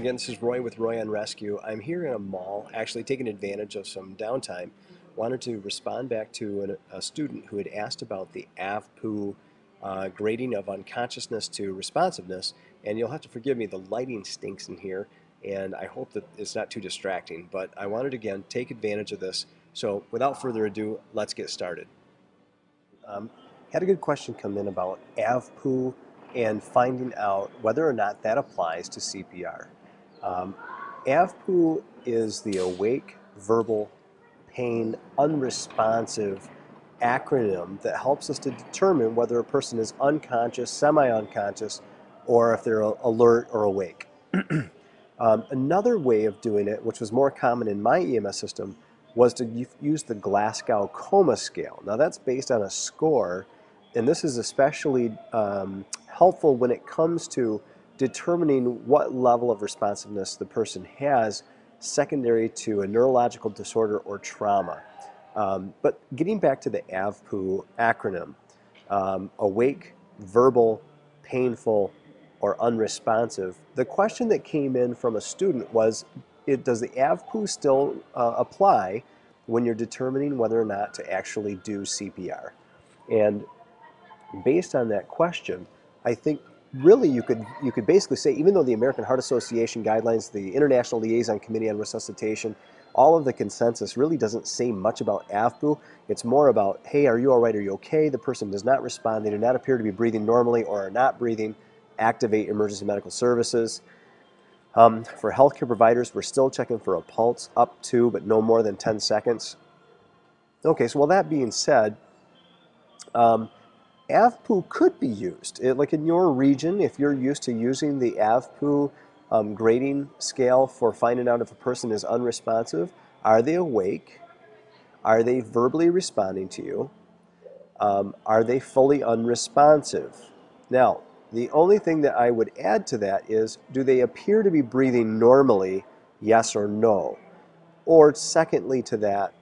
again, this is Roy with Roy on Rescue. I'm here in a mall, actually taking advantage of some downtime. Wanted to respond back to an, a student who had asked about the AVPU uh, grading of unconsciousness to responsiveness. And you'll have to forgive me, the lighting stinks in here, and I hope that it's not too distracting. But I wanted, again, take advantage of this. So without further ado, let's get started. Um, had a good question come in about AVPU and finding out whether or not that applies to CPR. Um, AVPU is the Awake Verbal Pain Unresponsive acronym that helps us to determine whether a person is unconscious, semi-unconscious, or if they're alert or awake. um, another way of doing it, which was more common in my EMS system, was to use the Glasgow Coma Scale. Now that's based on a score, and this is especially um, helpful when it comes to determining what level of responsiveness the person has secondary to a neurological disorder or trauma. Um, but getting back to the AVPU acronym, um, awake, verbal, painful, or unresponsive, the question that came in from a student was, it, does the AVPU still uh, apply when you're determining whether or not to actually do CPR? And based on that question, I think really you could you could basically say even though the American Heart Association guidelines, the International Liaison Committee on Resuscitation, all of the consensus really doesn't say much about AVPU. It's more about, hey, are you all right? Are you okay? The person does not respond. They do not appear to be breathing normally or are not breathing. Activate emergency medical services. Um, for healthcare providers, we're still checking for a pulse up to, but no more than 10 seconds. Okay, so well, that being said, um, AVPU could be used. It, like in your region, if you're used to using the AVPU um, grading scale for finding out if a person is unresponsive, are they awake? Are they verbally responding to you? Um, are they fully unresponsive? Now, the only thing that I would add to that is, do they appear to be breathing normally, yes or no? Or secondly to that,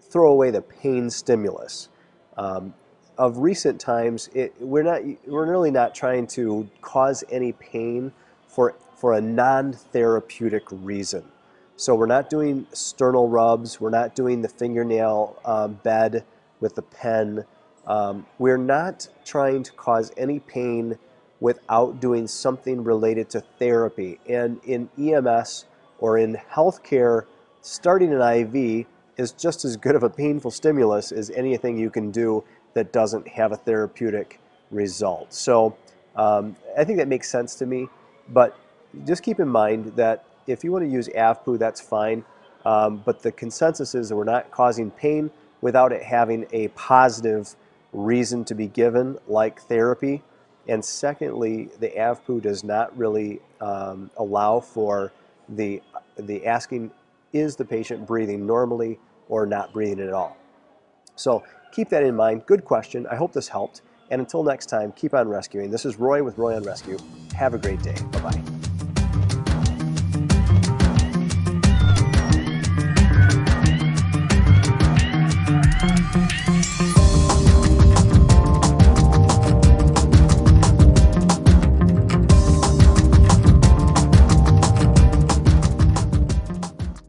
throw away the pain stimulus. Um, of recent times, it, we're not we're really not trying to cause any pain for for a non-therapeutic reason. So we're not doing sternal rubs. We're not doing the fingernail um, bed with the pen. Um, we're not trying to cause any pain without doing something related to therapy. And in EMS or in healthcare, starting an IV is just as good of a painful stimulus as anything you can do that doesn't have a therapeutic result. So um, I think that makes sense to me, but just keep in mind that if you want to use AVPU, that's fine, um, but the consensus is that we're not causing pain without it having a positive reason to be given, like therapy. And secondly, the AVPU does not really um, allow for the, the asking, is the patient breathing normally or not breathing at all? So keep that in mind. Good question. I hope this helped. And until next time, keep on rescuing. This is Roy with Roy on Rescue. Have a great day. Bye-bye.